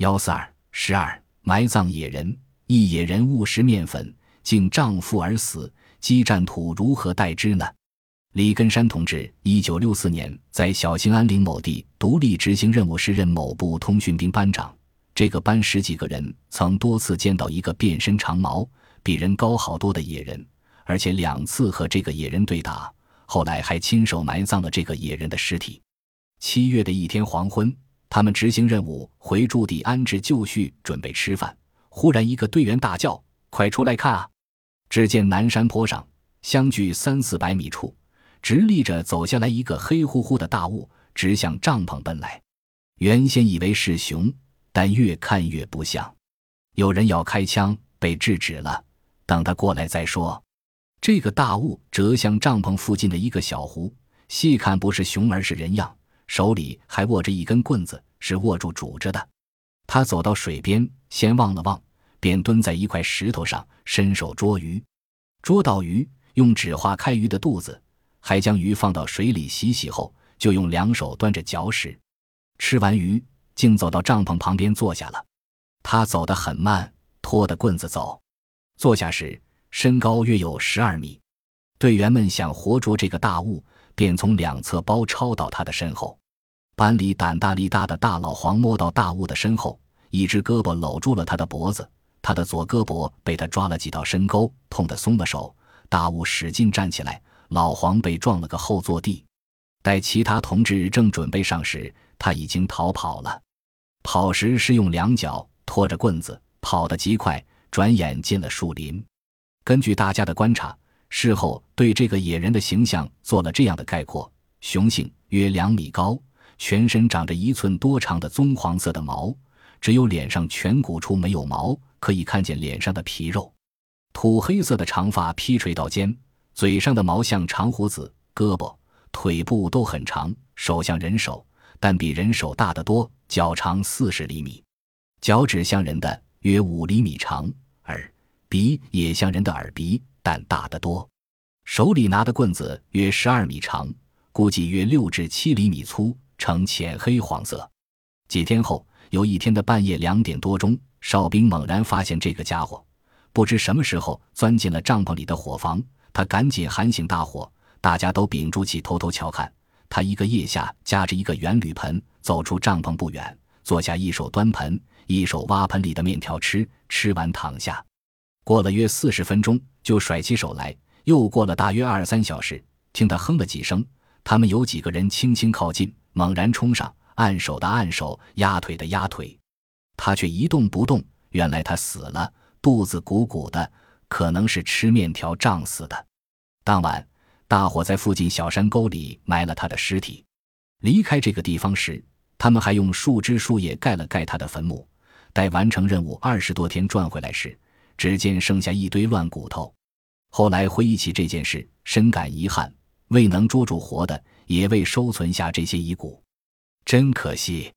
幺四二十二埋葬野人，一野人误食面粉，竟胀腹而死。激战土如何待之呢？李根山同志，一九六四年在小兴安岭某地独立执行任务时，任某部通讯兵班长。这个班十几个人，曾多次见到一个变身长毛、比人高好多的野人，而且两次和这个野人对打。后来还亲手埋葬了这个野人的尸体。七月的一天黄昏，他们执行任务回驻地安置就绪，准备吃饭。忽然，一个队员大叫：“快出来看啊！”只见南山坡上，相距三四百米处，直立着走下来一个黑乎乎的大物，直向帐篷奔来。原先以为是熊，但越看越不像。有人要开枪，被制止了。等他过来再说。这个大物折向帐篷附近的一个小湖，细看不是熊，而是人样，手里还握着一根棍子，是握住拄着的。他走到水边，先望了望。便蹲在一块石头上，伸手捉鱼，捉到鱼，用纸划开鱼的肚子，还将鱼放到水里洗洗后，就用两手端着嚼食。吃完鱼，竟走到帐篷旁边坐下了。他走得很慢，拖着棍子走。坐下时，身高约有十二米。队员们想活捉这个大物，便从两侧包抄到他的身后。班里胆大力大的大老黄摸到大雾的身后，一只胳膊搂住了他的脖子。他的左胳膊被他抓了几道深沟，痛得松了手。大雾使劲站起来，老黄被撞了个后坐地。待其他同志正准备上时，他已经逃跑了。跑时是用两脚拖着棍子，跑得极快，转眼进了树林。根据大家的观察，事后对这个野人的形象做了这样的概括：雄性，约两米高，全身长着一寸多长的棕黄色的毛，只有脸上颧骨处没有毛。可以看见脸上的皮肉，土黑色的长发披垂到肩，嘴上的毛像长胡子，胳膊、腿部都很长，手像人手，但比人手大得多，脚长四十厘米，脚趾像人的约五厘米长，耳鼻也像人的耳鼻，但大得多。手里拿的棍子约十二米长，估计约六至七厘米粗，呈浅黑黄色。几天后，有一天的半夜两点多钟。哨兵猛然发现这个家伙，不知什么时候钻进了帐篷里的火房。他赶紧喊醒大伙，大家都屏住气偷偷瞧看。他一个腋下夹着一个圆铝盆，走出帐篷不远，坐下，一手端盆，一手挖盆里的面条吃。吃完躺下，过了约四十分钟，就甩起手来。又过了大约二三小时，听他哼了几声，他们有几个人轻轻靠近，猛然冲上，按手的按手，压腿的压腿。他却一动不动。原来他死了，肚子鼓鼓的，可能是吃面条胀死的。当晚，大伙在附近小山沟里埋了他的尸体。离开这个地方时，他们还用树枝树叶盖了盖他的坟墓。待完成任务二十多天转回来时，只见剩下一堆乱骨头。后来回忆起这件事，深感遗憾，未能捉住活的，也未收存下这些遗骨，真可惜。